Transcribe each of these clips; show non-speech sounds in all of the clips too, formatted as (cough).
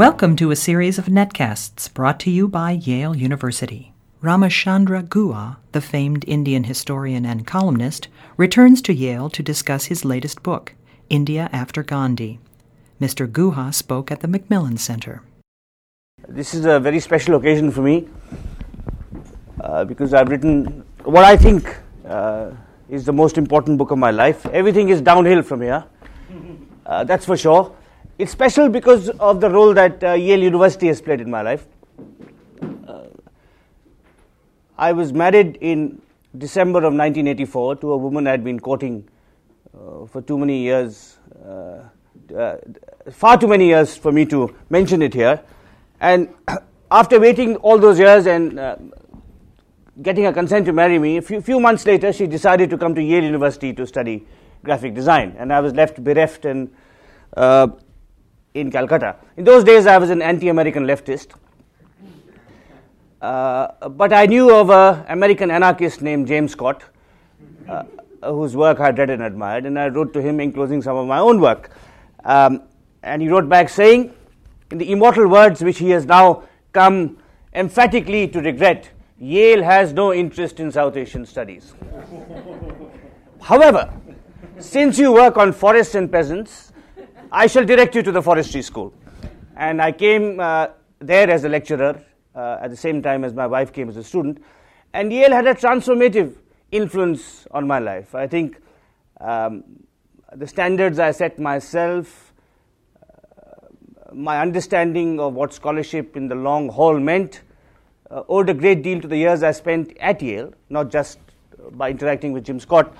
Welcome to a series of netcasts brought to you by Yale University. Ramachandra Guha, the famed Indian historian and columnist, returns to Yale to discuss his latest book, India After Gandhi. Mr. Guha spoke at the Macmillan Center. This is a very special occasion for me uh, because I've written what I think uh, is the most important book of my life. Everything is downhill from here, uh, that's for sure. It's special because of the role that uh, Yale University has played in my life. Uh, I was married in December of 1984 to a woman I had been courting uh, for too many years, uh, uh, far too many years for me to mention it here. And (coughs) after waiting all those years and uh, getting her consent to marry me, a few, few months later, she decided to come to Yale University to study graphic design. And I was left bereft and in Calcutta. In those days, I was an anti American leftist. Uh, but I knew of an American anarchist named James Scott, uh, whose work I read and admired, and I wrote to him enclosing some of my own work. Um, and he wrote back saying, in the immortal words which he has now come emphatically to regret, Yale has no interest in South Asian studies. (laughs) However, since you work on forests and peasants, I shall direct you to the forestry school. And I came uh, there as a lecturer uh, at the same time as my wife came as a student. And Yale had a transformative influence on my life. I think um, the standards I set myself, uh, my understanding of what scholarship in the long haul meant, uh, owed a great deal to the years I spent at Yale, not just by interacting with Jim Scott,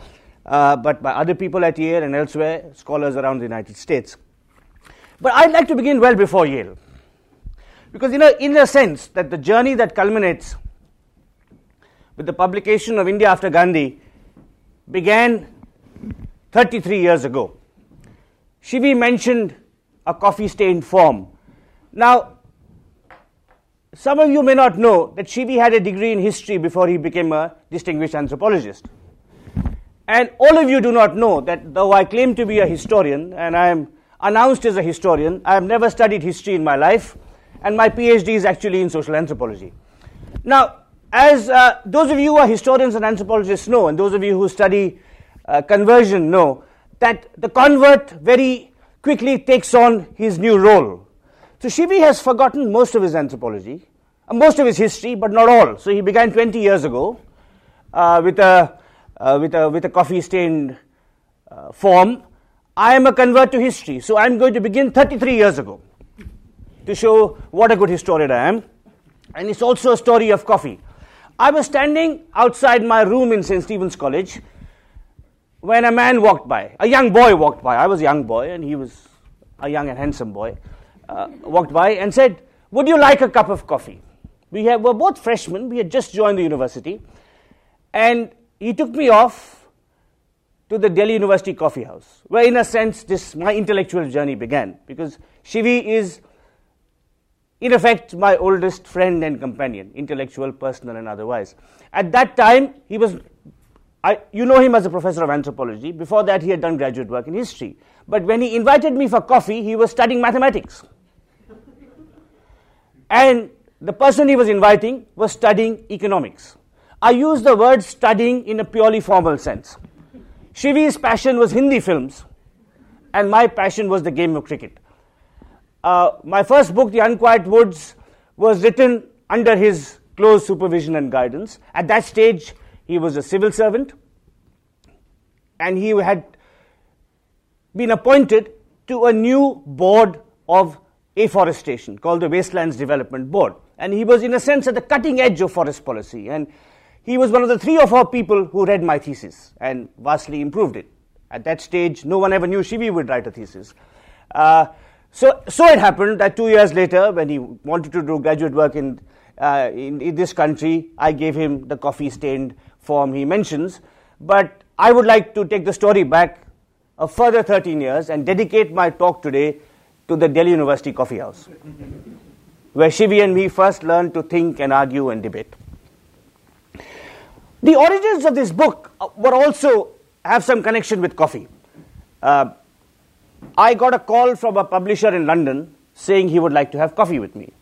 uh, but by other people at Yale and elsewhere, scholars around the United States. But I'd like to begin well before Yale. Because, you know, in a sense, that the journey that culminates with the publication of India after Gandhi began 33 years ago. Shivi mentioned a coffee stained form. Now, some of you may not know that Shivi had a degree in history before he became a distinguished anthropologist. And all of you do not know that though I claim to be a historian and I am announced as a historian. I have never studied history in my life, and my PhD is actually in social anthropology. Now, as uh, those of you who are historians and anthropologists know, and those of you who study uh, conversion know, that the convert very quickly takes on his new role. So Shivi has forgotten most of his anthropology, uh, most of his history, but not all. So he began 20 years ago uh, with, a, uh, with, a, with a coffee stained uh, form I am a convert to history, so I'm going to begin 33 years ago to show what a good historian I am. And it's also a story of coffee. I was standing outside my room in St. Stephen's College when a man walked by. A young boy walked by. I was a young boy, and he was a young and handsome boy. Uh, walked by and said, Would you like a cup of coffee? We have, were both freshmen. We had just joined the university. And he took me off to the Delhi University coffee house, where in a sense this my intellectual journey began, because Shivi is in effect my oldest friend and companion, intellectual, personal and otherwise. At that time he was I, you know him as a professor of anthropology. Before that, he had done graduate work in history. But when he invited me for coffee, he was studying mathematics. and the person he was inviting was studying economics. I use the word studying in a purely formal sense. Shivi's passion was Hindi films, and my passion was the game of cricket. Uh, my first book, The Unquiet Woods, was written under his close supervision and guidance. At that stage, he was a civil servant, and he had been appointed to a new board of afforestation called the Wastelands Development Board. And he was, in a sense, at the cutting edge of forest policy. And he was one of the three or four people who read my thesis and vastly improved it. At that stage, no one ever knew Shivi would write a thesis. Uh, so, so it happened that two years later, when he wanted to do graduate work in, uh, in, in, this country, I gave him the coffee stained form he mentions. But I would like to take the story back a further 13 years and dedicate my talk today to the Delhi University Coffee House, (laughs) where Shivi and me first learned to think and argue and debate. The origins of this book uh, were also have some connection with coffee. Uh, I got a call from a publisher in London saying he would like to have coffee with me.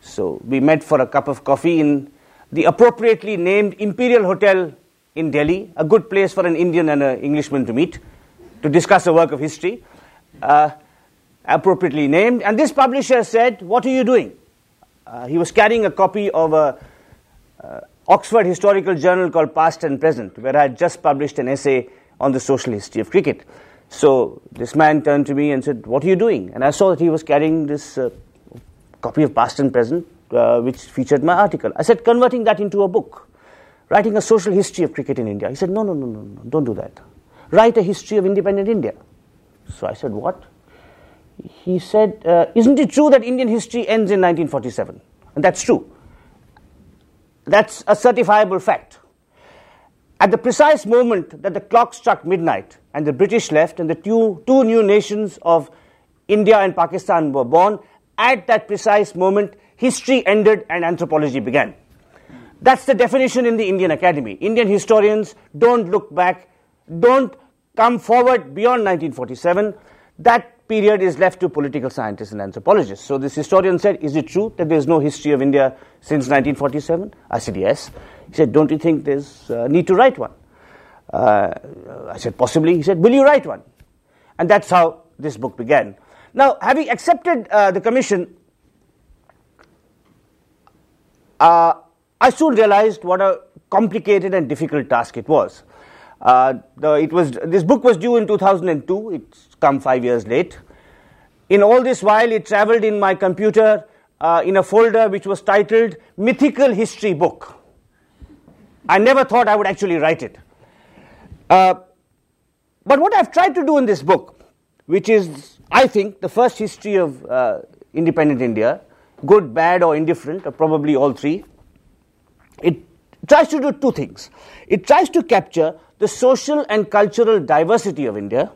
So we met for a cup of coffee in the appropriately named Imperial Hotel in Delhi, a good place for an Indian and an Englishman to meet to discuss a work of history, uh, appropriately named. And this publisher said, What are you doing? Uh, he was carrying a copy of a uh, Oxford historical journal called Past and Present, where I had just published an essay on the social history of cricket. So this man turned to me and said, What are you doing? And I saw that he was carrying this uh, copy of Past and Present, uh, which featured my article. I said, Converting that into a book, writing a social history of cricket in India. He said, No, no, no, no, no, don't do that. Write a history of independent India. So I said, What? He said, uh, Isn't it true that Indian history ends in 1947? And that's true. That's a certifiable fact. At the precise moment that the clock struck midnight and the British left and the two, two new nations of India and Pakistan were born, at that precise moment, history ended and anthropology began. That's the definition in the Indian Academy. Indian historians don't look back, don't come forward beyond 1947. That period is left to political scientists and anthropologists. So this historian said, Is it true that there's no history of India since 1947? I said, Yes. He said, Don't you think there's a need to write one? Uh, I said, Possibly. He said, Will you write one? And that's how this book began. Now, having accepted uh, the commission, uh, I soon realized what a complicated and difficult task it was. Uh, the, it was this book was due in 2002. It's come five years late. In all this while, it traveled in my computer uh, in a folder which was titled Mythical History Book. I never thought I would actually write it. Uh, but what I've tried to do in this book, which is, I think, the first history of uh, independent India, good, bad, or indifferent, or probably all three, it tries to do two things. It tries to capture the social and cultural diversity of India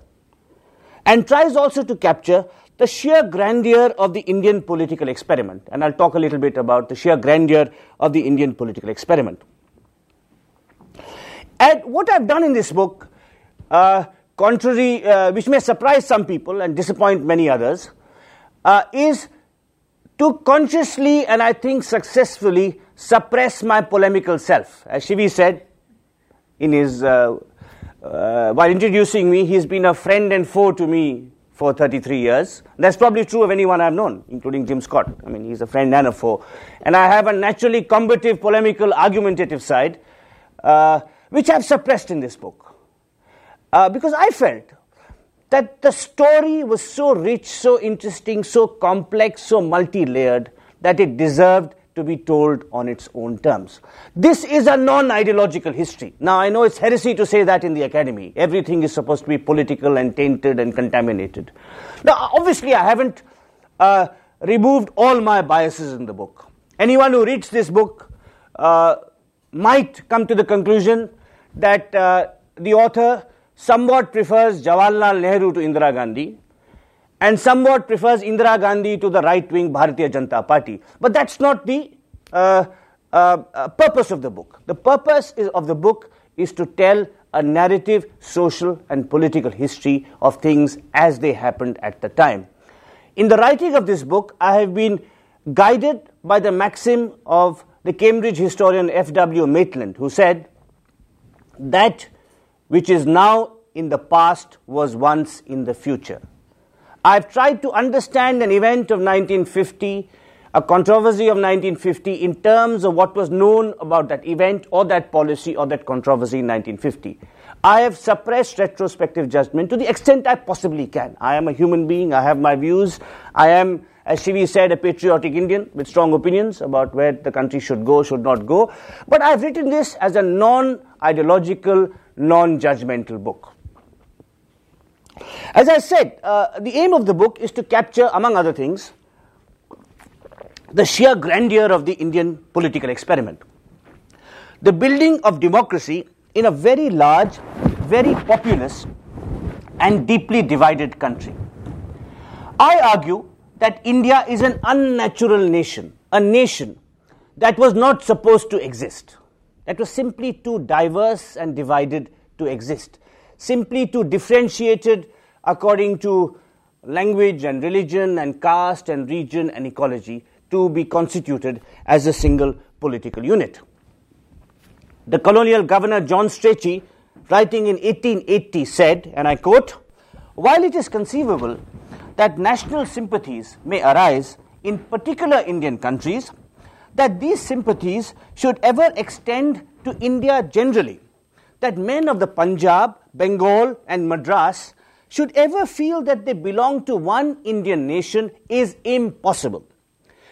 and tries also to capture the sheer grandeur of the Indian political experiment. And I'll talk a little bit about the sheer grandeur of the Indian political experiment. And what I've done in this book, uh, contrary, uh, which may surprise some people and disappoint many others, uh, is to consciously and I think successfully suppress my polemical self. As Shivi said in his, uh, uh, while introducing me, he's been a friend and foe to me for 33 years. That's probably true of anyone I've known, including Jim Scott. I mean, he's a friend and a foe. And I have a naturally combative, polemical, argumentative side. Uh, which I've suppressed in this book. Uh, because I felt that the story was so rich, so interesting, so complex, so multi layered that it deserved to be told on its own terms. This is a non ideological history. Now, I know it's heresy to say that in the academy. Everything is supposed to be political and tainted and contaminated. Now, obviously, I haven't uh, removed all my biases in the book. Anyone who reads this book uh, might come to the conclusion that uh, the author somewhat prefers Jawaharlal Nehru to Indira Gandhi and somewhat prefers Indira Gandhi to the right wing Bharatiya Janata Party. But that's not the uh, uh, uh, purpose of the book. The purpose is, of the book is to tell a narrative, social, and political history of things as they happened at the time. In the writing of this book, I have been guided by the maxim of the Cambridge historian F.W. Maitland, who said, that which is now in the past was once in the future. I've tried to understand an event of 1950, a controversy of 1950, in terms of what was known about that event or that policy or that controversy in 1950. I have suppressed retrospective judgment to the extent I possibly can. I am a human being, I have my views, I am as Shivi said, a patriotic Indian with strong opinions about where the country should go, should not go. But I've written this as a non ideological, non judgmental book. As I said, uh, the aim of the book is to capture, among other things, the sheer grandeur of the Indian political experiment. The building of democracy in a very large, very populous, and deeply divided country. I argue that India is an unnatural nation, a nation that was not supposed to exist, that was simply too diverse and divided to exist, simply too differentiated according to language and religion and caste and region and ecology to be constituted as a single political unit. The colonial governor John Strachey, writing in 1880, said, and I quote, While it is conceivable that national sympathies may arise in particular Indian countries, that these sympathies should ever extend to India generally, that men of the Punjab, Bengal, and Madras should ever feel that they belong to one Indian nation is impossible.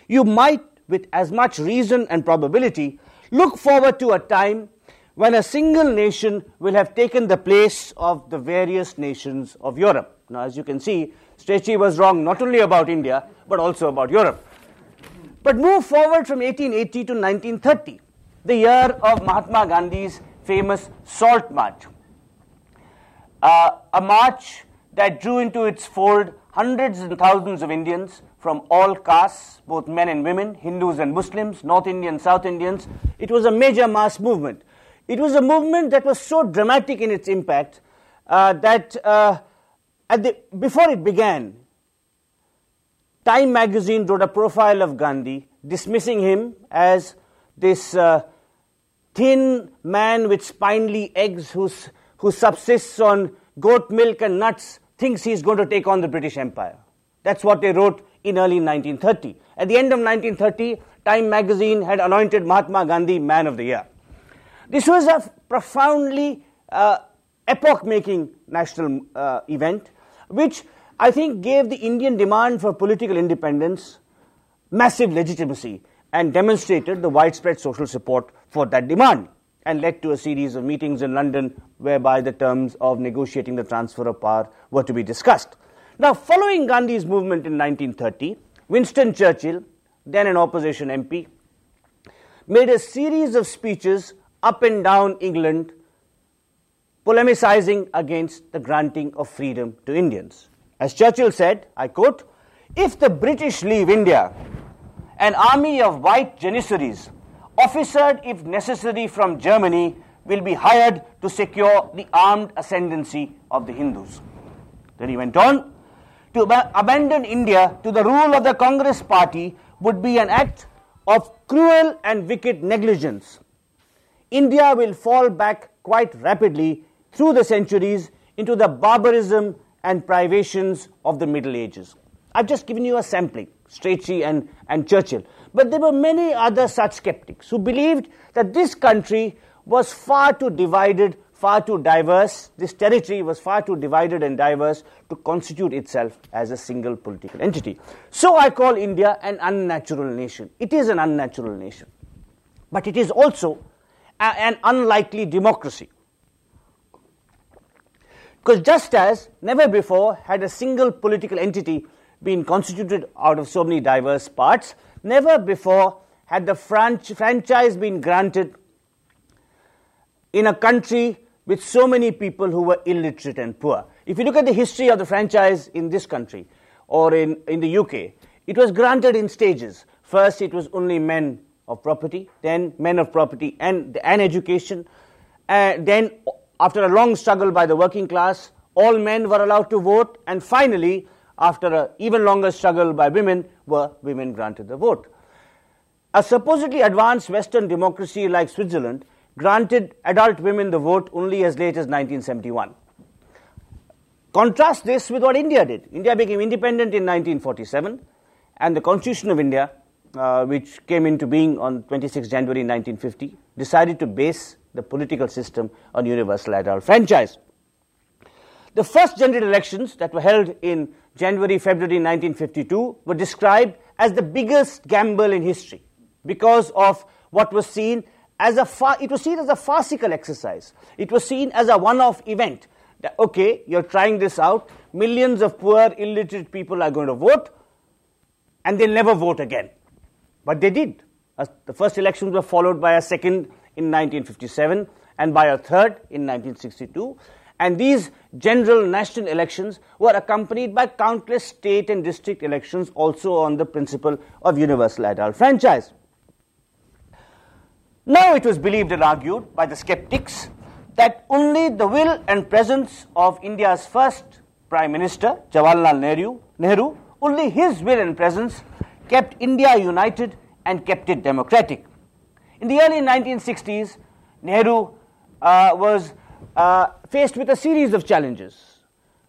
You might, with as much reason and probability, look forward to a time when a single nation will have taken the place of the various nations of Europe. Now, as you can see, Strachey was wrong not only about India, but also about Europe. But move forward from 1880 to 1930, the year of Mahatma Gandhi's famous Salt March. Uh, a march that drew into its fold hundreds and thousands of Indians from all castes, both men and women, Hindus and Muslims, North Indians, South Indians. It was a major mass movement. It was a movement that was so dramatic in its impact uh, that uh, the, before it began, Time magazine wrote a profile of Gandhi, dismissing him as this uh, thin man with spindly eggs who's, who subsists on goat milk and nuts thinks he's going to take on the British Empire. That's what they wrote in early 1930. At the end of 1930, Time magazine had anointed Mahatma Gandhi Man of the Year. This was a profoundly uh, epoch making national uh, event, which I think gave the Indian demand for political independence massive legitimacy and demonstrated the widespread social support for that demand and led to a series of meetings in London whereby the terms of negotiating the transfer of power were to be discussed. Now, following Gandhi's movement in 1930, Winston Churchill, then an opposition MP, made a series of speeches up and down England polemicizing against the granting of freedom to Indians. As Churchill said, I quote, if the British leave India, an army of white janissaries officered, if necessary, from Germany, will be hired to secure the armed ascendancy of the Hindus. Then he went on to ab- abandon India to the rule of the Congress party would be an act of cruel and wicked negligence. India will fall back quite rapidly through the centuries into the barbarism and privations of the Middle Ages. I've just given you a sampling, Strachey and, and Churchill. But there were many other such skeptics who believed that this country was far too divided, far too diverse, this territory was far too divided and diverse to constitute itself as a single political entity. So I call India an unnatural nation. It is an unnatural nation. But it is also a, an unlikely democracy. Because just as never before had a single political entity been constituted out of so many diverse parts, never before had the franch- franchise been granted in a country with so many people who were illiterate and poor. If you look at the history of the franchise in this country or in, in the UK, it was granted in stages. First, it was only men of property, then men of property and, and education. Uh, then, after a long struggle by the working class, all men were allowed to vote, and finally, after an even longer struggle by women, were women granted the vote. A supposedly advanced Western democracy like Switzerland granted adult women the vote only as late as 1971. Contrast this with what India did. India became independent in 1947, and the Constitution of India, uh, which came into being on 26 January 1950, decided to base the political system on universal adult franchise. The first general elections that were held in January, February 1952 were described as the biggest gamble in history because of what was seen as a it was seen as a farcical exercise. It was seen as a one-off event. That, okay, you're trying this out. Millions of poor, illiterate people are going to vote, and they'll never vote again. But they did. As the first elections were followed by a second in 1957 and by a third in 1962. And these general national elections were accompanied by countless state and district elections also on the principle of universal adult franchise. Now it was believed and argued by the skeptics that only the will and presence of India's first Prime Minister, Jawaharlal Nehru, Nehru, only his will and presence kept India united and kept it democratic. In the early 1960s, Nehru uh, was uh, faced with a series of challenges.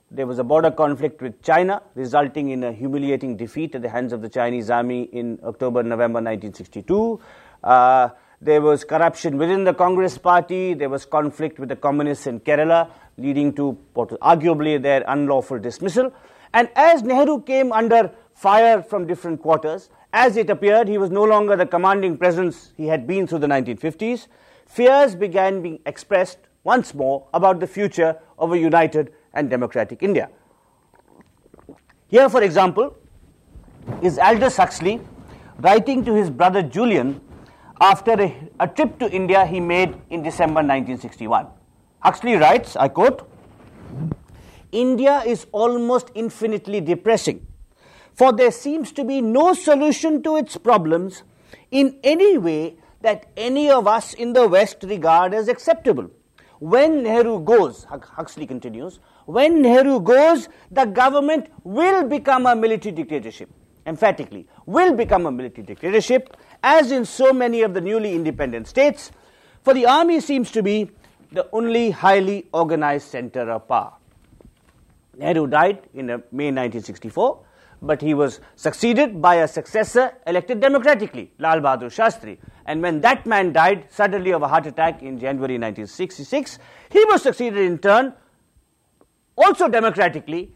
There was a border conflict with China, resulting in a humiliating defeat at the hands of the Chinese army in October November 1962. Uh, there was corruption within the Congress party. There was conflict with the communists in Kerala, leading to arguably their unlawful dismissal. And as Nehru came under fire from different quarters, as it appeared he was no longer the commanding presence he had been through the 1950s, fears began being expressed once more about the future of a united and democratic India. Here, for example, is Aldous Huxley writing to his brother Julian after a, a, trip to India he made in December 1961. Huxley writes, I quote, India is almost infinitely depressing, for there seems to be no solution to its problems in any way that any of us in the West regard as acceptable. When Nehru goes, Huxley continues, when Nehru goes, the government will become a military dictatorship emphatically, will become a military dictatorship, as in so many of the newly independent states, for the army seems to be the only highly organized center of power. Nehru died in uh, May 1964, but he was succeeded by a successor elected democratically, Lal Bahadur Shastri. And when that man died suddenly of a heart attack in January 1966, he was succeeded in turn also democratically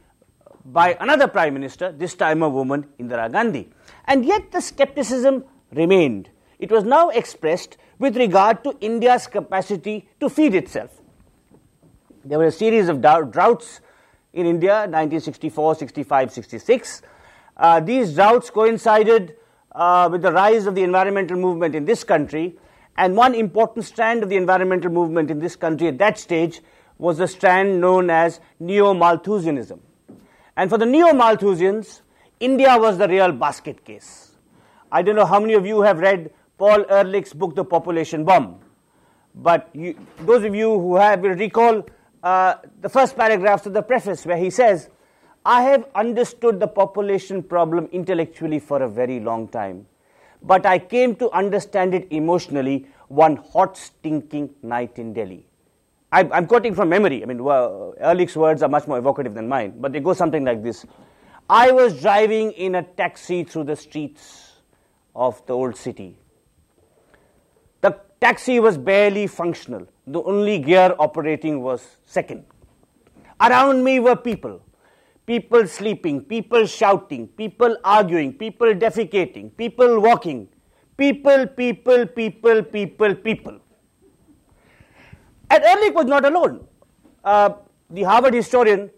by another prime minister, this time a woman, Indira Gandhi. And yet the skepticism remained. It was now expressed with regard to India's capacity to feed itself. There were a series of droughts in India, 1964, 65, 66. Uh, these droughts coincided uh, with the rise of the environmental movement in this country, and one important strand of the environmental movement in this country at that stage was the strand known as Neo Malthusianism. And for the Neo Malthusians, India was the real basket case. I don't know how many of you have read Paul Ehrlich's book, The Population Bomb. But you, those of you who have will recall uh, the first paragraphs of the preface where he says, I have understood the population problem intellectually for a very long time, but I came to understand it emotionally one hot, stinking night in Delhi. I, am quoting from memory. I mean, well, Ehrlich's words are much more evocative than mine, but they go something like this I was driving in a taxi through the streets of the old city. The taxi was barely functional, the only gear operating was second. Around me were people people sleeping, people shouting, people arguing, people defecating, people walking. People, people, people, people, people. And Ehrlich was not alone. Uh, the Harvard historian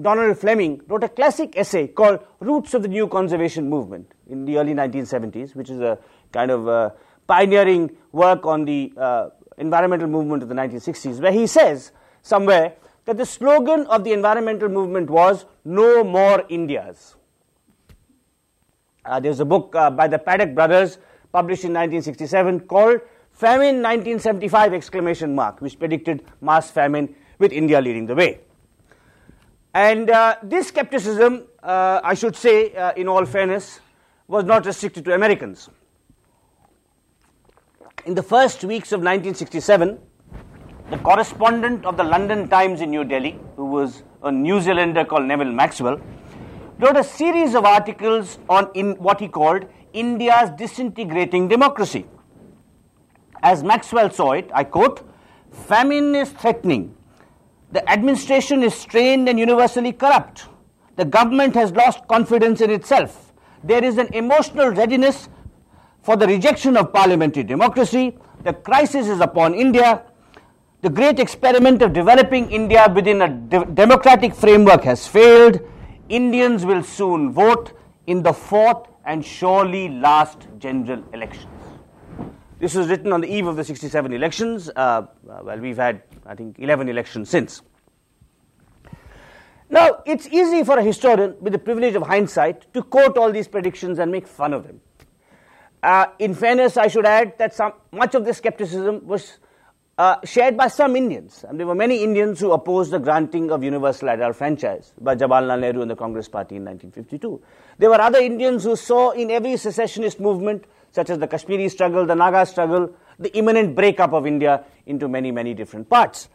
Donald Fleming wrote a classic essay called Roots of the New Conservation Movement in the early 1970s, which is a kind of uh, pioneering work on the uh, environmental movement of the 1960s, where he says somewhere that the slogan of the environmental movement was No More Indias. Uh, there's a book uh, by the Paddock brothers published in 1967 called Famine 1975 exclamation mark, which predicted mass famine with India leading the way. And uh, this skepticism, uh, I should say, uh, in all fairness, was not restricted to Americans. In the first weeks of 1967, the correspondent of the London Times in New Delhi, who was a New Zealander called Neville Maxwell, wrote a series of articles on in what he called India's disintegrating democracy. As Maxwell saw it, I quote, famine is threatening. The administration is strained and universally corrupt. The government has lost confidence in itself. There is an emotional readiness for the rejection of parliamentary democracy. The crisis is upon India. The great experiment of developing India within a de- democratic framework has failed. Indians will soon vote in the fourth and surely last general elections. This was written on the eve of the 67 elections. Uh, well, we've had, I think, 11 elections since. Now, it's easy for a historian with the privilege of hindsight to quote all these predictions and make fun of them. Uh, in fairness, I should add that some, much of this skepticism was uh, shared by some Indians. And there were many Indians who opposed the granting of universal adult franchise by Jawaharlal Nehru and the Congress Party in 1952. There were other Indians who saw in every secessionist movement, such as the Kashmiri struggle, the Naga struggle, the imminent breakup of India into many, many different parts.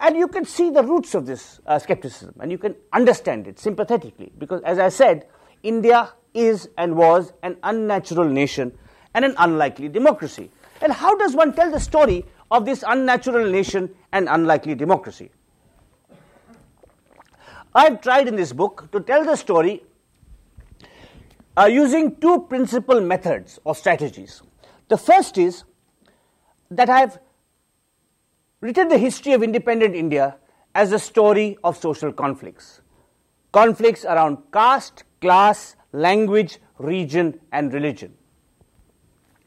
And you can see the roots of this uh, skepticism and you can understand it sympathetically because, as I said, India is and was an unnatural nation and an unlikely democracy. And how does one tell the story of this unnatural nation and unlikely democracy? I've tried in this book to tell the story uh, using two principal methods or strategies. The first is that I've written the history of independent India as a story of social conflicts. Conflicts around caste, class, language, region, and religion.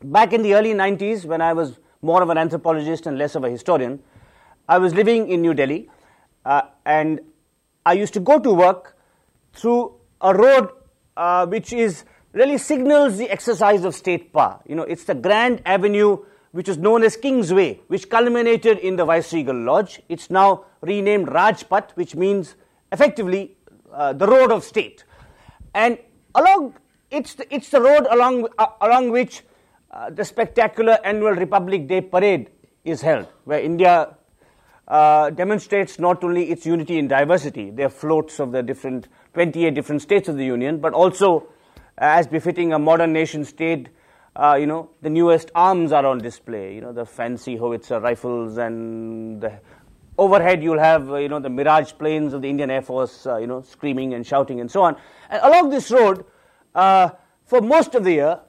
Back in the early 90s, when I was more of an anthropologist and less of a historian, I was living in New Delhi uh, and I used to go to work through a road uh, which is really signals the exercise of state power. You know, it's the grand avenue which is known as Kingsway, which culminated in the Viceregal Lodge. It's now renamed Rajpath, which means effectively uh, the road of state. And along it's the, it's the road along uh, along which uh, the spectacular annual Republic Day parade is held, where India uh, demonstrates not only its unity in diversity, there are floats of the different 28 different states of the Union, but also, uh, as befitting a modern nation state, uh, you know, the newest arms are on display. You know, the fancy howitzer rifles and the overhead you'll have, uh, you know, the Mirage planes of the Indian Air Force, uh, you know, screaming and shouting and so on. And along this road, for most of the year,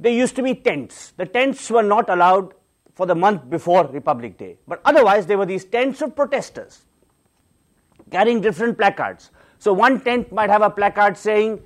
there used to be tents. The tents were not allowed for the month before Republic Day. But otherwise, there were these tents of protesters carrying different placards. So one tent might have a placard saying,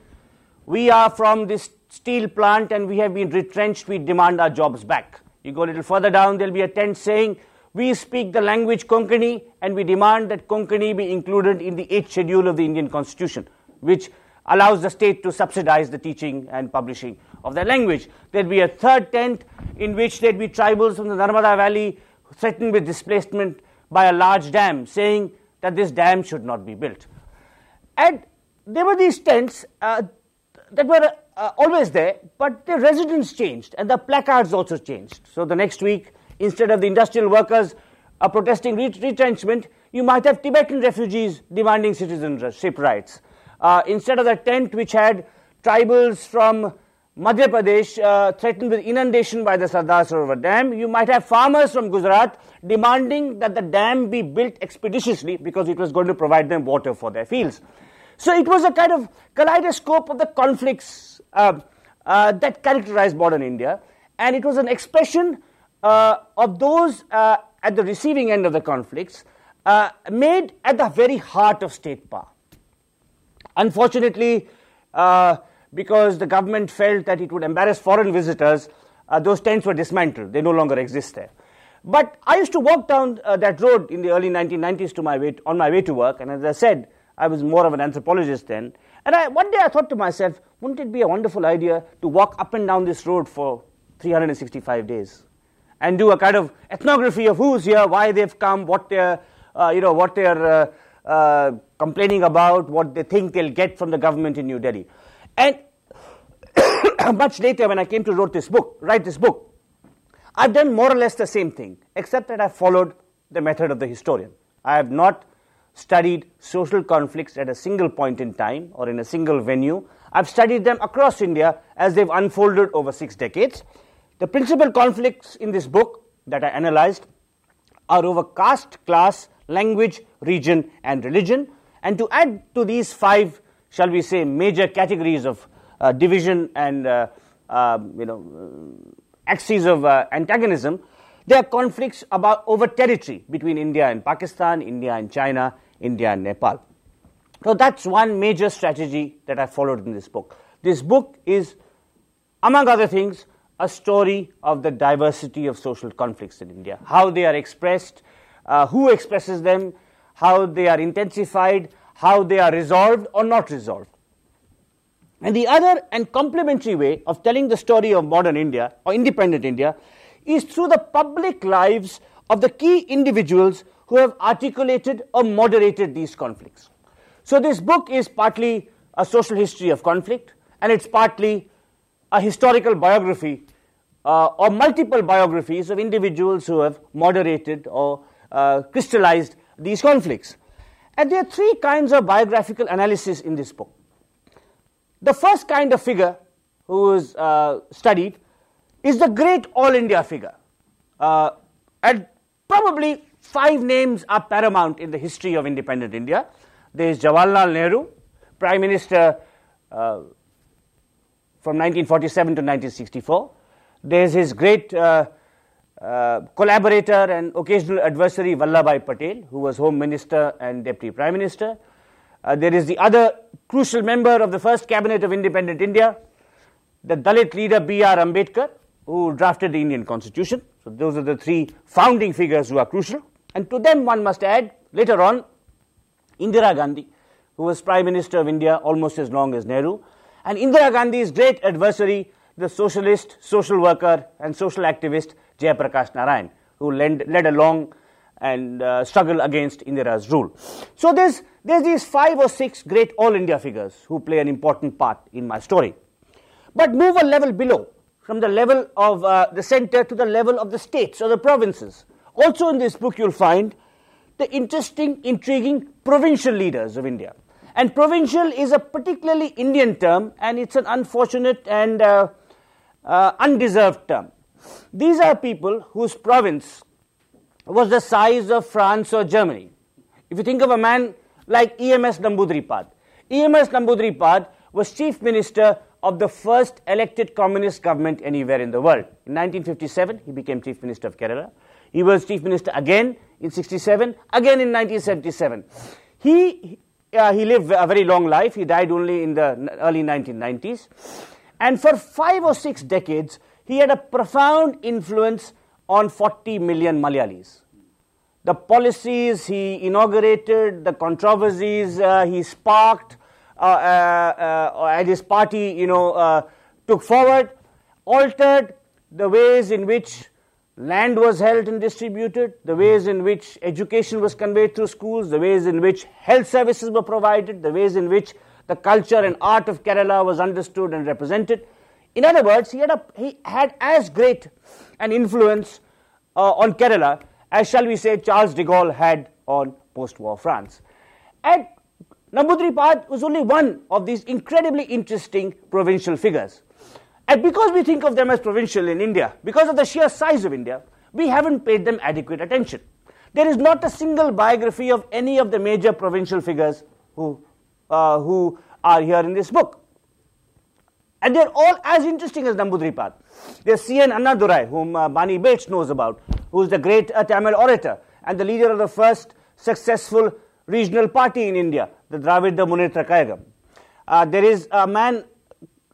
We are from this steel plant and we have been retrenched, we demand our jobs back. You go a little further down, there'll be a tent saying, We speak the language Konkani and we demand that Konkani be included in the eighth schedule of the Indian Constitution, which allows the state to subsidize the teaching and publishing of their language. There'd be a third tent in which there'd be tribals from the Narmada Valley threatened with displacement by a large dam, saying that this dam should not be built. And there were these tents uh, that were uh, always there, but the residents changed and the placards also changed. So the next week, instead of the industrial workers uh, protesting retrenchment, you might have Tibetan refugees demanding citizenship rights. Uh, instead of the tent which had tribals from Madhya Pradesh uh, threatened with inundation by the Sardar Sarovar Dam, you might have farmers from Gujarat demanding that the dam be built expeditiously because it was going to provide them water for their fields. So it was a kind of kaleidoscope of the conflicts uh, uh, that characterized modern India, and it was an expression uh, of those uh, at the receiving end of the conflicts uh, made at the very heart of state power. Unfortunately, uh, because the government felt that it would embarrass foreign visitors, those tents were dismantled. They no longer exist there. But I used to walk down that road in the early 1990s to my way, on my way to work, and as I said, I was more of an anthropologist then. And I, one day I thought to myself, wouldn't it be a wonderful idea to walk up and down this road for 365 days and do a kind of ethnography of who's here, why they've come, what they're, uh, you know, what they're uh, uh, complaining about, what they think they'll get from the government in New Delhi. And (coughs) much later, when I came to write this book, write this book, I've done more or less the same thing, except that I followed the method of the historian. I have not studied social conflicts at a single point in time or in a single venue. I've studied them across India as they've unfolded over six decades. The principal conflicts in this book that I analyzed are over caste, class, language, region, and religion. And to add to these five, shall we say, major categories of uh, division and uh, uh, you know axes of uh, antagonism, there are conflicts about over territory between India and Pakistan, India and China, India and Nepal. So that's one major strategy that I followed in this book. This book is, among other things, a story of the diversity of social conflicts in India, how they are expressed, uh, who expresses them, how they are intensified, how they are resolved or not resolved. And the other and complementary way of telling the story of modern India or independent India is through the public lives of the key individuals who have articulated or moderated these conflicts. So, this book is partly a social history of conflict, and it's partly a historical biography uh, or multiple biographies of individuals who have moderated or uh, crystallized these conflicts. And there are three kinds of biographical analysis in this book. The first kind of figure who is uh, studied is the great all India figure. Uh, and probably five names are paramount in the history of independent India. There is Jawaharlal Nehru, Prime Minister uh, from 1947 to 1964. There is his great uh, collaborator and occasional adversary Vallabhbhai Patel, who was Home Minister and Deputy Prime Minister. Uh, there is the other crucial member of the first cabinet of independent India, the Dalit leader B.R. Ambedkar, who drafted the Indian constitution. So those are the three founding figures who are crucial. And to them one must add later on Indira Gandhi, who was Prime Minister of India almost as long as Nehru, and Indira Gandhi's great adversary, the socialist, social worker, and social activist Jayaprakash Narayan, who led, led a long and uh, struggle against Indira's rule. So there's, there's these five or six great all India figures who play an important part in my story. But move a level below, from the level of uh, the center to the level of the states or the provinces. Also in this book you'll find the interesting, intriguing provincial leaders of India. And provincial is a particularly Indian term and it's an unfortunate and uh, uh, undeserved term. These are people whose province was the size of France or Germany. If you think of a man like EMS Namboodiripad, EMS Namboodiripad was chief minister of the first elected communist government anywhere in the world. In 1957, he became chief minister of Kerala. He was chief minister again in 67, again in 1977. He, uh, he lived a very long life. He died only in the early 1990s. And for five or six decades, he had a profound influence on 40 million Malayalis. The policies he inaugurated, the controversies uh, he sparked, uh, uh, uh, and his party, you know, took forward, altered the ways in which land was held and distributed, the ways in which education was conveyed through schools, the ways in which health services were provided, the ways in which the culture and art of Kerala was understood and represented. In other words, he had, a, he had as great an influence uh, on Kerala as, shall we say, Charles de Gaulle had on post war France. And Namboodiripad was only one of these incredibly interesting provincial figures. And because we think of them as provincial in India, because of the sheer size of India, we haven't paid them adequate attention. There is not a single biography of any of the major provincial figures who, uh, who are here in this book. And they're all as interesting as Namboodiripad. There's C.N. Annadurai, whom uh, Barney Bates knows about, who's the great uh, Tamil orator and the leader of the first successful regional party in India, the Dravida Munnetra Kazhagam. Uh, there is a man,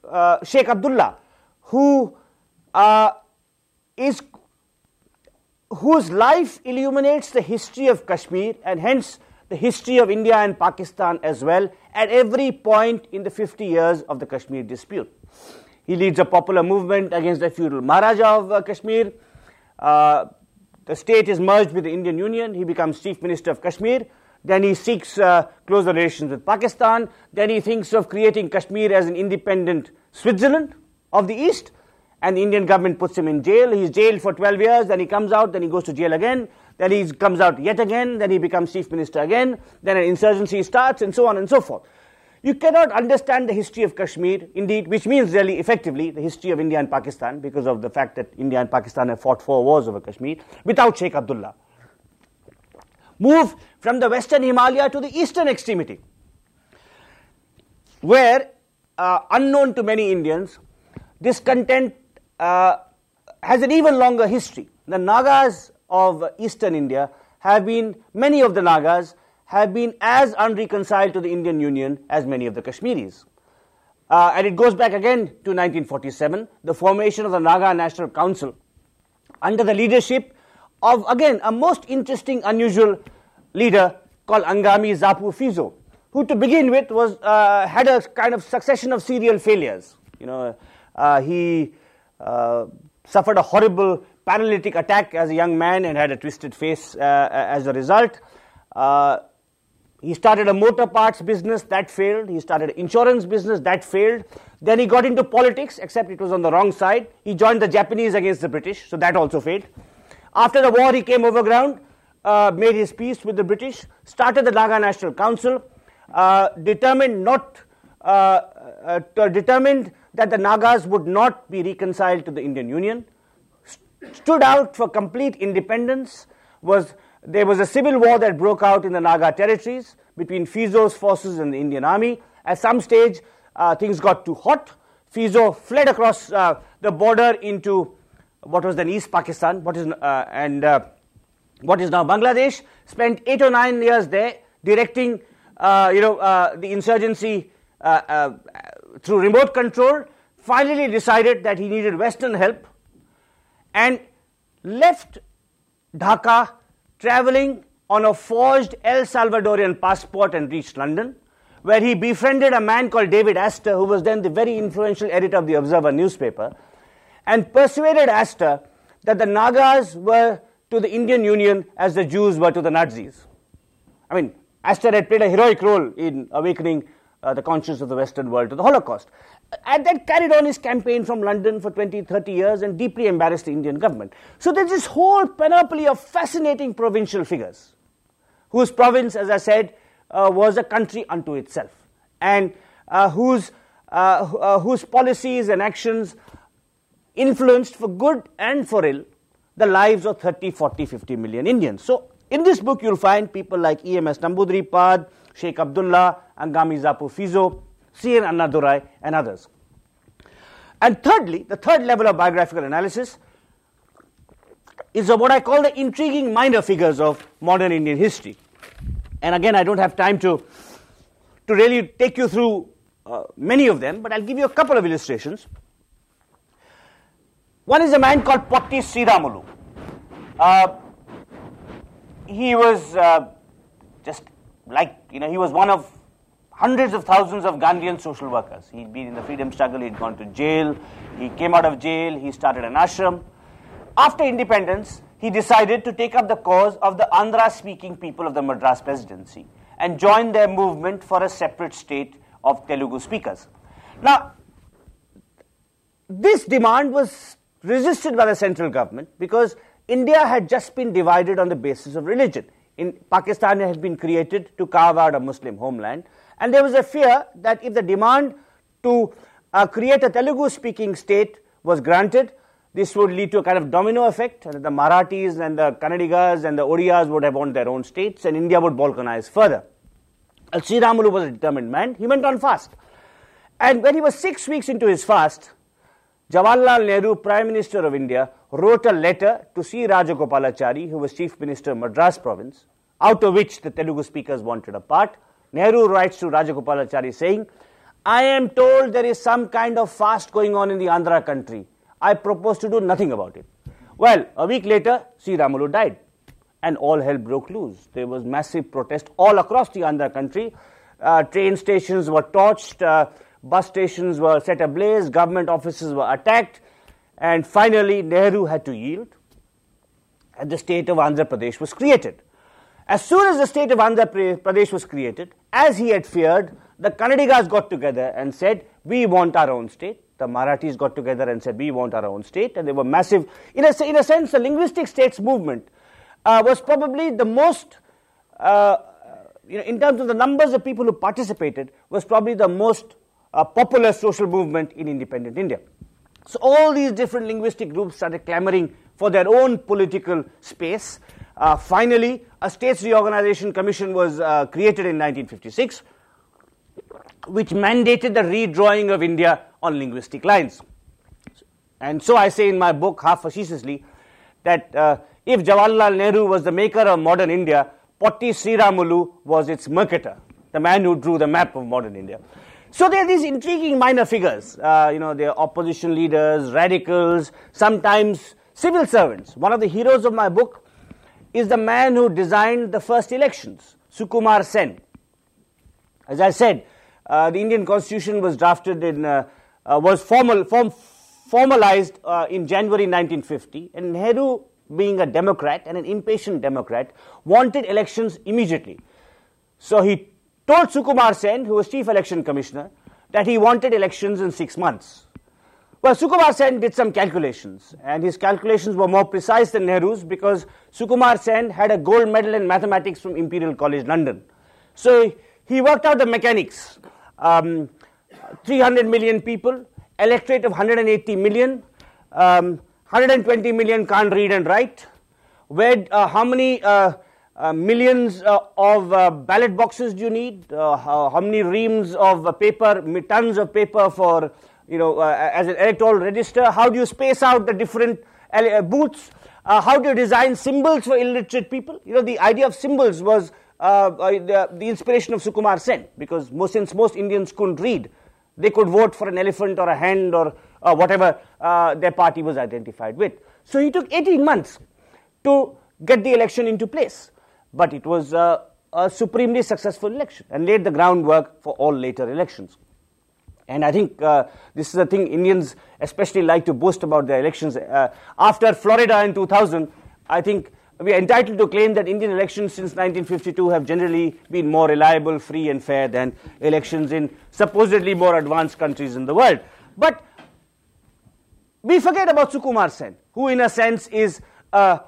uh, Sheikh Abdullah, who uh, is whose life illuminates the history of Kashmir and hence the history of India and Pakistan as well at every point in the 50 years of the Kashmir dispute. He leads a popular movement against the feudal Maharaja of uh, Kashmir. Uh, the state is merged with the Indian Union. He becomes chief minister of Kashmir. Then he seeks uh, closer relations with Pakistan. Then he thinks of creating Kashmir as an independent Switzerland of the East. And the Indian government puts him in jail. He's jailed for 12 years. Then he comes out. Then he goes to jail again. Then he comes out yet again. Then he becomes chief minister again. Then an insurgency starts, and so on and so forth. You cannot understand the history of Kashmir, indeed, which means really effectively the history of India and Pakistan, because of the fact that India and Pakistan have fought four wars over Kashmir, without Sheikh Abdullah move from the western Himalaya to the eastern extremity, where, uh, unknown to many Indians, discontent uh, has an even longer history. The Nagas of eastern India have been, many of the Nagas have been as unreconciled to the Indian Union as many of the Kashmiris. Uh, and it goes back again to 1947, the formation of the Naga National Council under the leadership of, again, a most interesting, unusual leader called Angami Zapu Phizo, who to begin with was, uh, had a kind of succession of serial failures. You know, uh, he uh, suffered a horrible paralytic attack as a young man and had a twisted face uh, as a result. Uh, he started a motor parts business that failed. He started an insurance business that failed. Then he got into politics, except it was on the wrong side. He joined the Japanese against the British, so that also failed. After the war, he came overground, uh, made his peace with the British, started the Naga National Council, uh, determined not uh, uh determined that the Nagas would not be reconciled to the Indian Union, st- stood out for complete independence, was there was a civil war that broke out in the Naga territories between Phizo's forces and the Indian army. At some stage, uh, things got too hot. Phizo fled across uh, the border into what was then East Pakistan, what is, uh, and uh, what is now Bangladesh. Spent eight or nine years there, directing, uh, you know, uh, the insurgency through remote control. Finally, decided that he needed Western help, and left Dhaka traveling on a forged El Salvadorian passport and reached London, where he befriended a man called David Astor, who was then the very influential editor of the Observer newspaper, and persuaded Astor that the Nagas were to the Indian Union as the Jews were to the Nazis. I mean, Astor had played a heroic role in awakening uh, the conscience of the Western world to the Holocaust. And then carried on his campaign from London for 20, 30 years and deeply embarrassed the Indian government. So there's this whole panoply of fascinating provincial figures, whose province, as I said, uh, was a country unto itself, and uh, whose, uh, uh, whose policies and actions influenced for good and for ill the lives of 30, 40, 50 million Indians. So in this book, you'll find people like E.M.S. Namboodiripad, Sheikh Abdullah, Angami Zapu Phizo, C.N. Annadurai, and others. And thirdly, the third level of biographical analysis is of what I call the intriguing minor figures of modern Indian history. And again, I don't have time to, to really take you through uh, many of them, but I'll give you a couple of illustrations. One is a man called Potti Sriramulu. Uh, he was uh, like, you know, he was one of hundreds of thousands of Gandhian social workers. He'd been in the freedom struggle, he'd gone to jail, he came out of jail, he started an ashram. After independence, he decided to take up the cause of the Andhra speaking people of the Madras presidency and join their movement for a separate state of Telugu speakers. Now, this demand was resisted by the central government because India had just been divided on the basis of religion. In Pakistan, had been created to carve out a Muslim homeland, and there was a fear that if the demand to uh, create a Telugu speaking state was granted, this would lead to a kind of domino effect, and the Marathis and the Kannadigas and the Odiyas would have owned their own states, and India would balkanize further. Al Sriramulu was a determined man. He went on fast. And when he was six weeks into his fast, Jawaharlal Nehru, Prime Minister of India, wrote a letter to C. Rajagopalachari, who was Chief Minister of Madras Province, out of which the Telugu speakers wanted a part. Nehru writes to Rajagopalachari saying, I am told there is some kind of fast going on in the Andhra country. I propose to do nothing about it. Well, a week later, Sriramulu died and all hell broke loose. There was massive protest all across the Andhra country. Uh, train stations were torched, uh, bus stations were set ablaze, government offices were attacked, and finally Nehru had to yield, and the state of Andhra Pradesh was created. As soon as the state of Andhra Pradesh was created, as he had feared, the Kannadigas got together and said, We want our own state. The Marathis got together and said, We want our own state. And they were massive. In a, in a sense, the linguistic states movement uh, was probably the most, uh, you know, in terms of the numbers of people who participated, was probably the most uh, popular social movement in independent India. So all these different linguistic groups started clamoring for their own political space. Uh, finally, a states reorganization commission was uh, created in 1956, which mandated the redrawing of India on linguistic lines. And so I say in my book, half facetiously, that uh, if Jawaharlal Nehru was the maker of modern India, Potti Sriramulu was its marketer, the man who drew the map of modern India. So there are these intriguing minor figures. Uh, you know, they are opposition leaders, radicals, sometimes civil servants. One of the heroes of my book is the man who designed the first elections, Sukumar Sen. As I said, uh, the Indian constitution was drafted in, uh, uh was formal, form, formalized uh, in January 1950, and Nehru, being a Democrat and an impatient Democrat, wanted elections immediately. So he told Sukumar Sen, who was chief election commissioner, that he wanted elections in six months. Well, Sukumar Sen did some calculations, and his calculations were more precise than Nehru's because Sukumar Sen had a gold medal in mathematics from Imperial College London. So he worked out the mechanics. Um, 300 million people, electorate of 180 million, um, 120 million can't read and write. Where, uh, how many uh, uh, millions uh, of uh, ballot boxes do you need? Uh, how, how, many reams of paper, tons of paper for you know, uh, as an electoral register? How do you space out the different uh, booths? Uh, how do you design symbols for illiterate people? You know, the idea of symbols was uh, uh, the, the, inspiration of Sukumar Sen because most, since most Indians couldn't read, they could vote for an elephant or a hand or uh, whatever their party was identified with. So he took 18 months to get the election into place, but it was a supremely successful election and laid the groundwork for all later elections. And I think uh, this is a thing Indians especially like to boast about their elections. Uh, after Florida in 2000, I think we are entitled to claim that Indian elections since 1952 have generally been more reliable, free, and fair than elections in supposedly more advanced countries in the world. But we forget about Sukumar Sen, who, in a sense, is uh,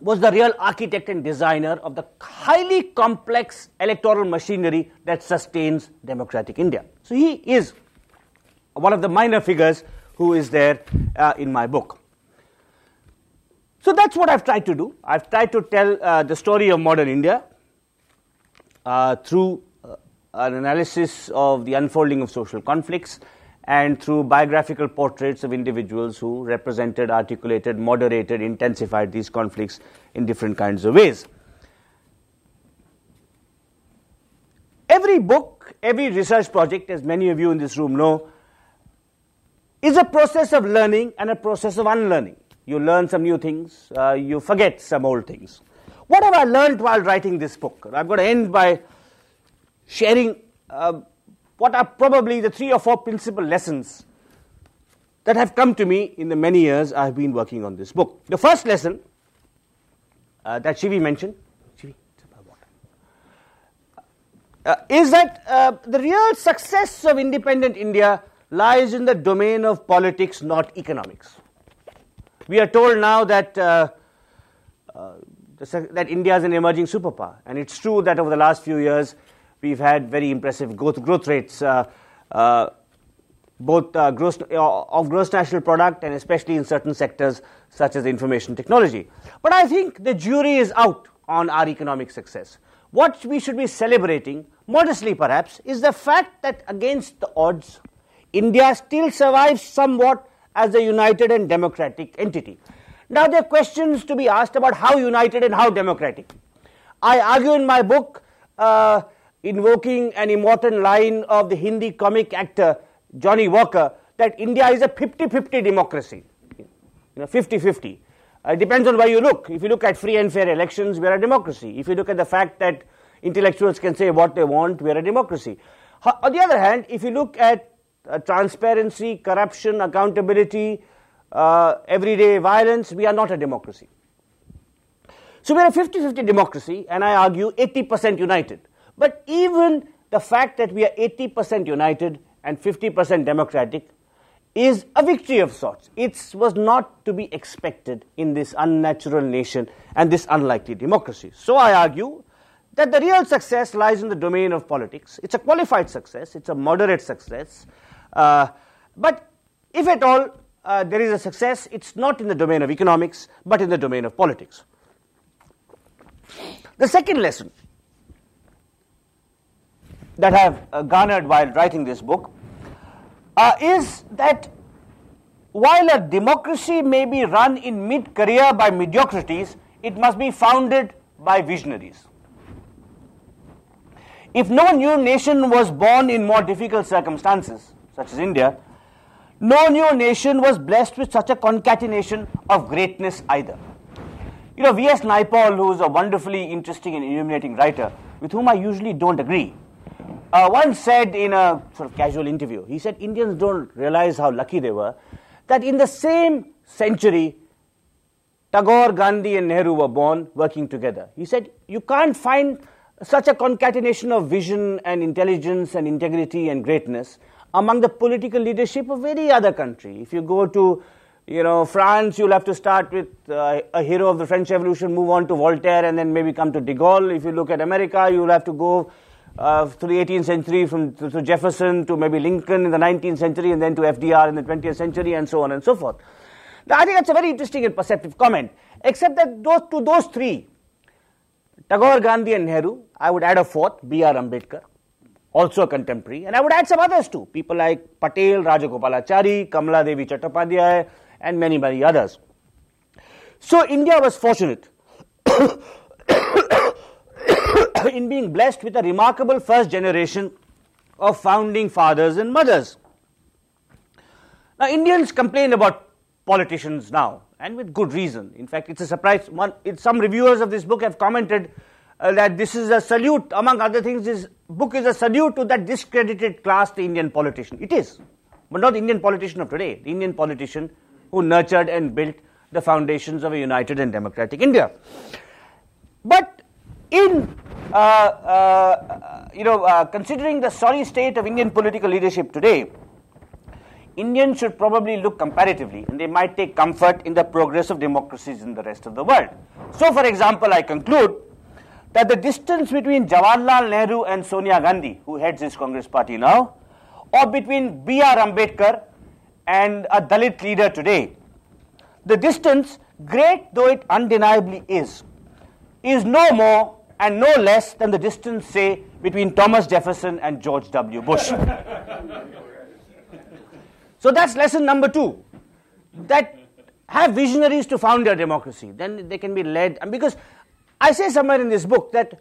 was the real architect and designer of the highly complex electoral machinery that sustains democratic India. So he is one of the minor figures who is there uh, in my book. So that's what I've tried to do. I've tried to tell uh, the story of modern India uh, through uh, an analysis of the unfolding of social conflicts and through biographical portraits of individuals who represented, articulated, moderated, intensified these conflicts in different kinds of ways. Every book, every research project, as many of you in this room know, is a process of learning and a process of unlearning. You learn some new things, uh, you forget some old things. What have I learned while writing this book? I'm going to end by sharing uh, what are probably the three or four principal lessons that have come to me in the many years I've been working on this book. The first lesson uh, that Shivi mentioned uh, is that uh, the real success of independent India lies in the domain of politics, not economics. We are told now that uh, uh, that India is an emerging superpower, and it's true that over the last few years we've had very impressive growth, growth rates, uh, uh, both uh, gross, of gross national product and especially in certain sectors such as information technology. But I think the jury is out on our economic success. What we should be celebrating, modestly perhaps, is the fact that against the odds, India still survives somewhat as a united and democratic entity. Now, there are questions to be asked about how united and how democratic. I argue in my book uh, invoking an immortal line of the Hindi comic actor Johnny Walker that India is a 50 50 democracy. You know, 50 50. Uh, it depends on where you look. If you look at free and fair elections, we're a democracy. If you look at the fact that intellectuals can say what they want, we're a democracy. On the other hand, if you look at uh, transparency, corruption, accountability, uh, everyday violence, we are not a democracy. So we're a 50 50 democracy, and I argue 80% united. But even the fact that we are 80% united and 50% democratic is a victory of sorts. It was not to be expected in this unnatural nation and this unlikely democracy. So I argue that the real success lies in the domain of politics. It's a qualified success, it's a moderate success. Uh, but if at all uh, there is a success, it's not in the domain of economics, but in the domain of politics. The second lesson that I have uh, garnered while writing this book uh, is that while a democracy may be run in mid career by mediocrities, it must be founded by visionaries. If no new nation was born in more difficult circumstances, such as India, no new nation was blessed with such a concatenation of greatness either. You know, V.S. Naipaul, who is a wonderfully interesting and illuminating writer, with whom I usually don't agree, uh, once said in a sort of casual interview, he said Indians don't realize how lucky they were that in the same century, Tagore, Gandhi, and Nehru were born working together. He said, You can't find such a concatenation of vision and intelligence and integrity and greatness among the political leadership of any other country. If you go to you know, France, you'll have to start with uh, a hero of the French Revolution, move on to Voltaire, and then maybe come to de Gaulle. If you look at America, you'll have to go uh, to the 18th century, from Jefferson to maybe Lincoln in the 19th century, and then to FDR in the 20th century, and so on and so forth. Now, I think that's a very interesting and perceptive comment, except that those, to those three, Tagore, Gandhi, and Nehru, I would add a fourth, B.R. Ambedkar also a contemporary. And I would add some others too, people like Patel, Rajagopalachari, Kamala Devi Chattopadhyay, and many, many others. So India was fortunate (coughs) (coughs) in being blessed with a remarkable first generation of founding fathers and mothers. Now, Indians complain about politicians now, and with good reason. In fact, it's a surprise. One, it, some reviewers of this book have commented uh, that this is a salute, among other things, this book is a salute to that discredited class, the Indian politician. It is, but not the Indian politician of today, the Indian politician who nurtured and built the foundations of a united and democratic India. But in uh, uh, you know, uh, considering the sorry state of Indian political leadership today, Indians should probably look comparatively and they might take comfort in the progress of democracies in the rest of the world. So, for example, I conclude that the distance between Jawaharlal Nehru and Sonia Gandhi, who heads his Congress party now, or between B.R. Ambedkar and a Dalit leader today, the distance, great though it undeniably is, is no more and no less than the distance, say, between Thomas Jefferson and George W. Bush. (laughs) so that's lesson number two. That have visionaries to found their democracy, then they can be led. And because I say somewhere in this book that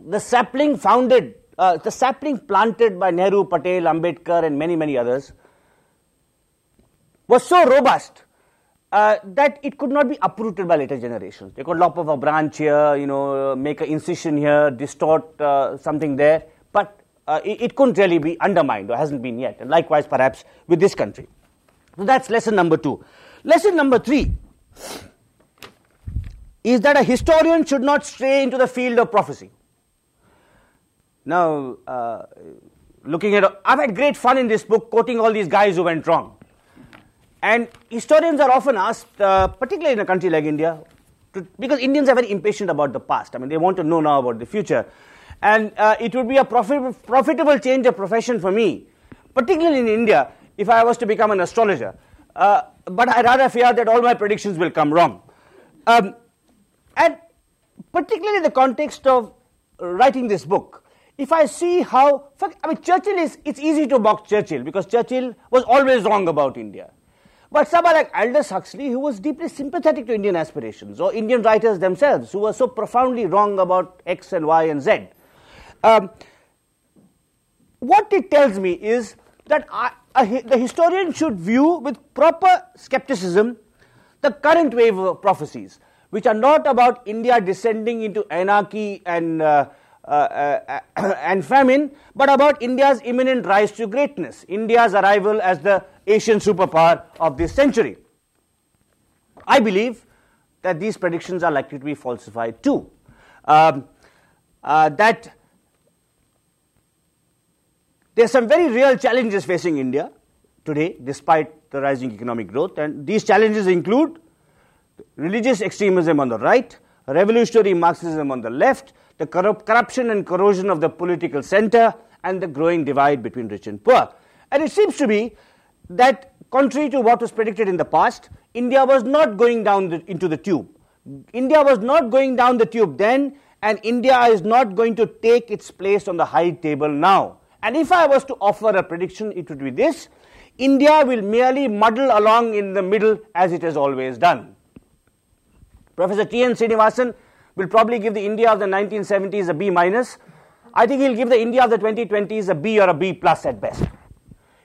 the sapling founded, uh, the sapling planted by Nehru, Patel, Ambedkar, and many, many others was so robust uh, that it could not be uprooted by later generations. They could lop off a branch here, you know, make an incision here, distort uh, something there, but uh, it, it, couldn't really be undermined or hasn't been yet. And likewise, perhaps with this country. So that's lesson number two. Lesson number three is that a historian should not stray into the field of prophecy. Now, uh, looking at, I've had great fun in this book quoting all these guys who went wrong. And historians are often asked, uh, particularly in a country like India, to, because Indians are very impatient about the past. I mean, they want to know now about the future. And uh, it would be a profit, profitable change of profession for me, particularly in India, if I was to become an astrologer. Uh, but I rather fear that all my predictions will come wrong. Um, and particularly in the context of writing this book, if I see how, I mean, Churchill is, it's easy to mock Churchill because Churchill was always wrong about India. But someone like Aldous Huxley, who was deeply sympathetic to Indian aspirations, or Indian writers themselves, who were so profoundly wrong about X and Y and Z, um, what it tells me is that I, a, the historian should view with proper skepticism the current wave of prophecies, which are not about India descending into anarchy and uh, uh, uh, (coughs) and famine, but about India's imminent rise to greatness, India's arrival as the Asian superpower of this century. I believe that these predictions are likely to be falsified too. Um, uh, that there are some very real challenges facing India today, despite the rising economic growth, and these challenges include religious extremism on the right, revolutionary Marxism on the left, the corrupt corruption and corrosion of the political center, and the growing divide between rich and poor. And it seems to be that, contrary to what was predicted in the past, India was not going down the, into the tube. India was not going down the tube then, and India is not going to take its place on the high table now. And if I was to offer a prediction, it would be this India will merely muddle along in the middle as it has always done. Professor T.N. Srinivasan will probably give the India of the 1970s a B minus. I think he'll give the India of the 2020s a B or a B plus at best.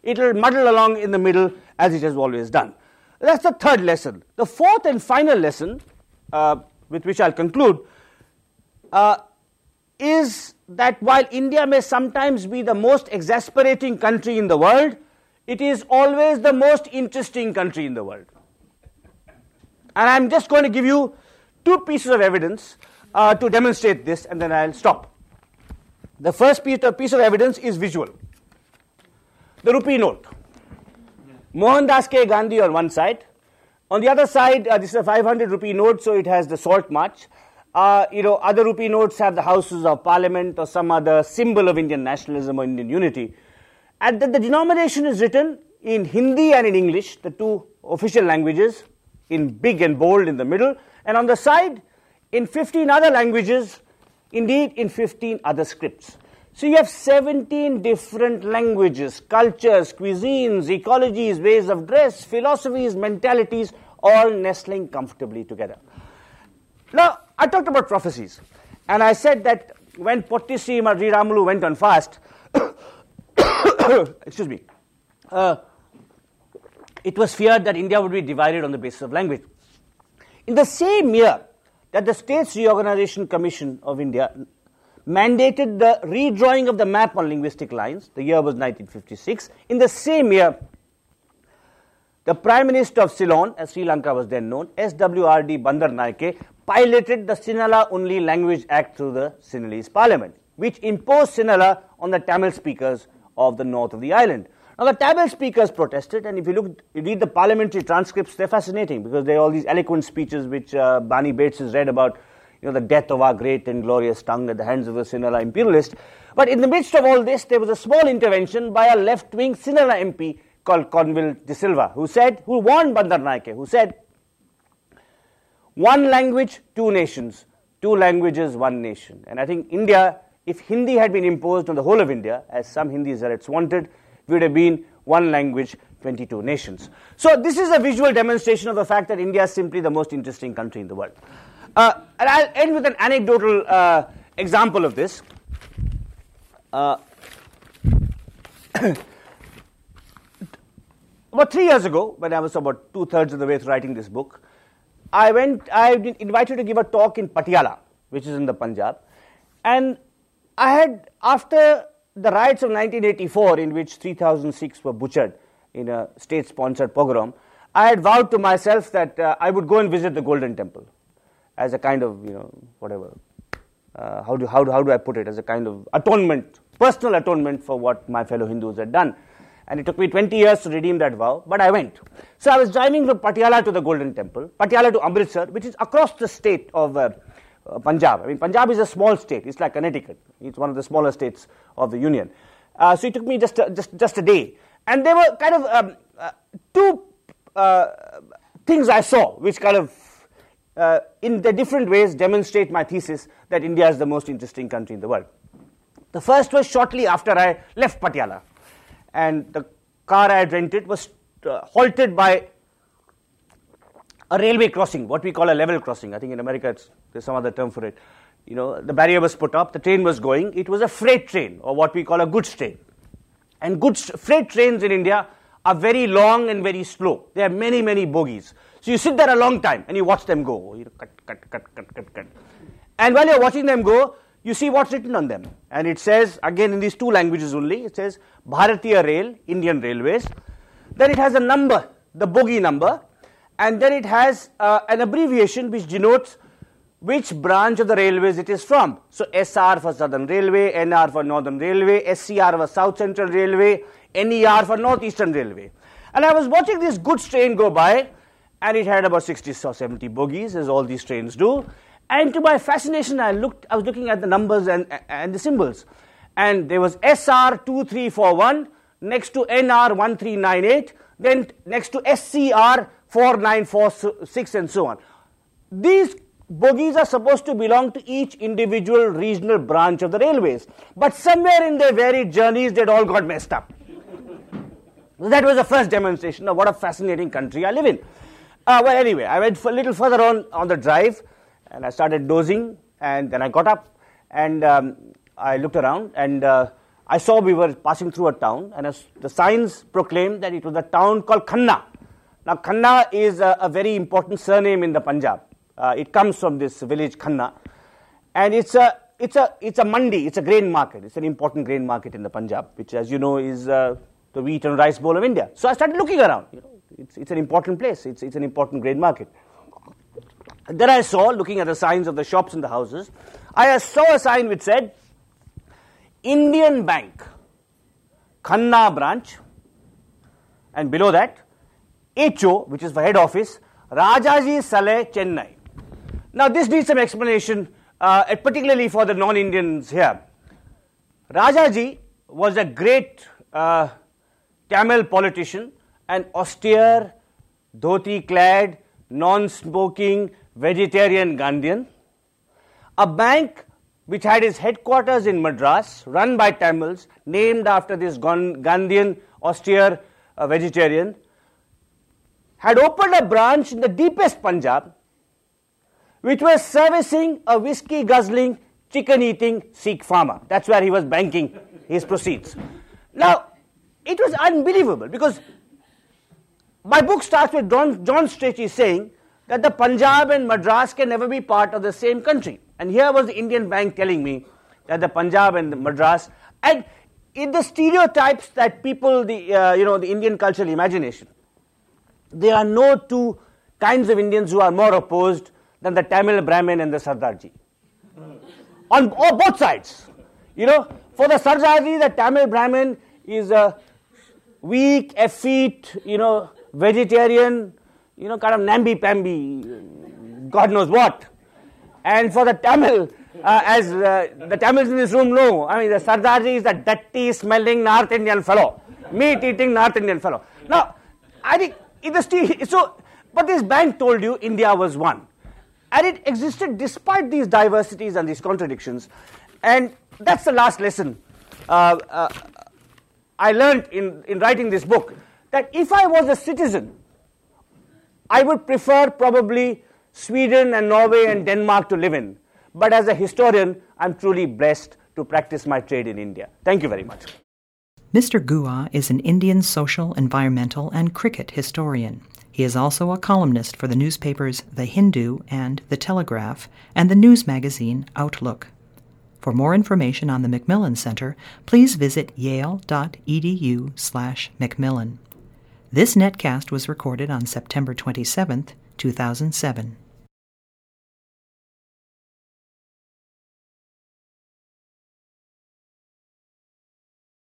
It will muddle along in the middle as it has always done. That's the third lesson. The fourth and final lesson, uh, with which I'll conclude, uh, is that while India may sometimes be the most exasperating country in the world, it is always the most interesting country in the world. And I'm just going to give you two pieces of evidence uh, to demonstrate this, and then I'll stop. The first piece of, piece of evidence is visual. The rupee note. Mohandas K. Gandhi on one side. On the other side, uh, this is a 500 rupee note, so it has the salt march. Uh, you know, other rupee notes have the houses of parliament or some other symbol of Indian nationalism or Indian unity. And the, the denomination is written in Hindi and in English, the two official languages, in big and bold in the middle, and on the side, in 15 other languages, indeed in 15 other scripts. So you have 17 different languages, cultures, cuisines, ecologies, ways of dress, philosophies, mentalities, all nestling comfortably together. Now, I talked about prophecies, and I said that when Potti Sriramulu went on fast, (coughs) excuse me, uh, it was feared that India would be divided on the basis of language. In the same year that the States Reorganization Commission of India mandated the redrawing of the map on linguistic lines. The year was 1956. In the same year, the Prime Minister of Ceylon, as Sri Lanka was then known, SWRD Bandaranaike, piloted the Sinhala only Language Act through the Sinhalese Parliament, which imposed Sinhala on the Tamil speakers of the north of the island. Now, the Tamil speakers protested, and if you look, you read the parliamentary transcripts, they're fascinating because they are all these eloquent speeches which uh, Barney Bates has read about you know, the death of our great and glorious tongue at the hands of the Sinhala imperialist. But in the midst of all this, there was a small intervention by a left-wing Sinhala MP called Colvin de Silva, who said, who warned Bandaranaike, who said, one language, two nations, two languages, one nation. And I think India, if Hindi had been imposed on the whole of India, as some Hindi zealots wanted, would have been one language, 22 nations. So this is a visual demonstration of the fact that India is simply the most interesting country in the world. Uh, and I'll end with an anecdotal uh, example of this. Uh, (coughs) about three years ago, when I was about two thirds of the way through writing this book, I went. I been invited to give a talk in Patiala, which is in the Punjab, and I had after the riots of 1984, in which 3,000 Sikhs were butchered in a state-sponsored pogrom, I had vowed to myself that uh, I would go and visit the Golden Temple as a kind of, you know, whatever. Uh, how, do, how, do, how do I put it? As a kind of atonement, personal atonement for what my fellow Hindus had done. And it took me 20 years to redeem that vow, but I went. So I was driving from Patiala to the Golden Temple, Patiala to Amritsar, which is across the state of uh, uh, Punjab. I mean, Punjab is a small state. It's like Connecticut. It's one of the smaller states of the Union. Uh, so it took me just a, just just a day, and there were kind of um, uh, two uh, things I saw, which kind of uh, in the different ways demonstrate my thesis that India is the most interesting country in the world. The first was shortly after I left Patiala, and the car I had rented was uh, halted by a railway crossing, what we call a level crossing. I think in America there's some other term for it. You know, the barrier was put up, the train was going. It was a freight train, or what we call a goods train. And goods freight trains in India are very long and very slow. They have many, many bogies. So you sit there a long time and you watch them go. You cut, cut, cut, cut, cut, cut. And while you're watching them go, you see what's written on them. And it says, again in these two languages only, it says Bharatiya Rail, Indian Railways. Then it has a number, the bogie number. And then it has uh, an abbreviation which denotes which branch of the railways it is from. So SR for Southern Railway, NR for Northern Railway, SCR for South Central Railway, NER for Northeastern Railway. And I was watching this goods train go by, and it had about 60 or 70 bogies, as all these trains do. And to my fascination, I looked, I was looking at the numbers and, and the symbols. And there was SR 2341, next to NR 1398, then next to SCR 4946, and so on. These bogies are supposed to belong to each individual regional branch of the railways. But somewhere in their varied journeys, they'd all got messed up. (laughs) that was the first demonstration of what a fascinating country I live in. Uh, well, anyway, I went a little further on on the drive, and I started dozing, and then I got up, and um, I looked around, and uh, I saw we were passing through a town, and the signs proclaimed that it was a town called Khanna. Now, Khanna is a, a very important surname in the Punjab. Uh, it comes from this village Khanna, and it's a it's a, it's a mandi, it's a grain market. It's an important grain market in the Punjab, which, as you know, is uh, the wheat and rice bowl of India. So I started looking around. You know, it's, it's an important place, it's, it's an important grain market. Then I saw, looking at the signs of the shops and the houses, I saw a sign which said, Indian Bank, Khanna branch, and below that, HO, which is for head office, Rajaji Salai, Chennai. Now, this needs some explanation, uh, particularly for the non Indians here. Rajaji was a great uh, Tamil politician, an austere, dhoti clad, non smoking, vegetarian Gandhian. A bank which had its headquarters in Madras, run by Tamils, named after this Gandhian, austere uh, vegetarian, had opened a branch in the deepest Punjab which was servicing a whiskey guzzling, chicken eating Sikh farmer. That's where he was banking his proceeds. Now, it was unbelievable because my book starts with John, John Strachey saying that the Punjab and Madras can never be part of the same country. And here was the Indian bank telling me that the Punjab and the Madras, and in the stereotypes that people, the, uh, you know, the Indian cultural imagination, there are no two kinds of Indians who are more opposed than the Tamil Brahmin and the Sardarji. (laughs) On both sides. You know, for the Sardarji, the Tamil Brahmin is a weak, effete, you know, vegetarian, you know, kind of namby-pamby, God knows what. And for the Tamil, uh, as uh, the Tamils in this room know, I mean, the Sardarji is a dirty, smelling North Indian fellow, meat-eating North Indian fellow. Now, I think in the so, but this bank told you India was one. And it existed despite these diversities and these contradictions. And that's the last lesson uh, uh, I learned in, in writing this book that if I was a citizen, I would prefer probably Sweden and Norway and Denmark to live in. But as a historian, I'm truly blessed to practice my trade in India. Thank you very much. Mr. Guha is an Indian social, environmental, and cricket historian. He is also a columnist for the newspapers The Hindu and The Telegraph and the news magazine Outlook. For more information on the Macmillan Center, please visit yale.edu/macmillan. This netcast was recorded on September 27, 2007.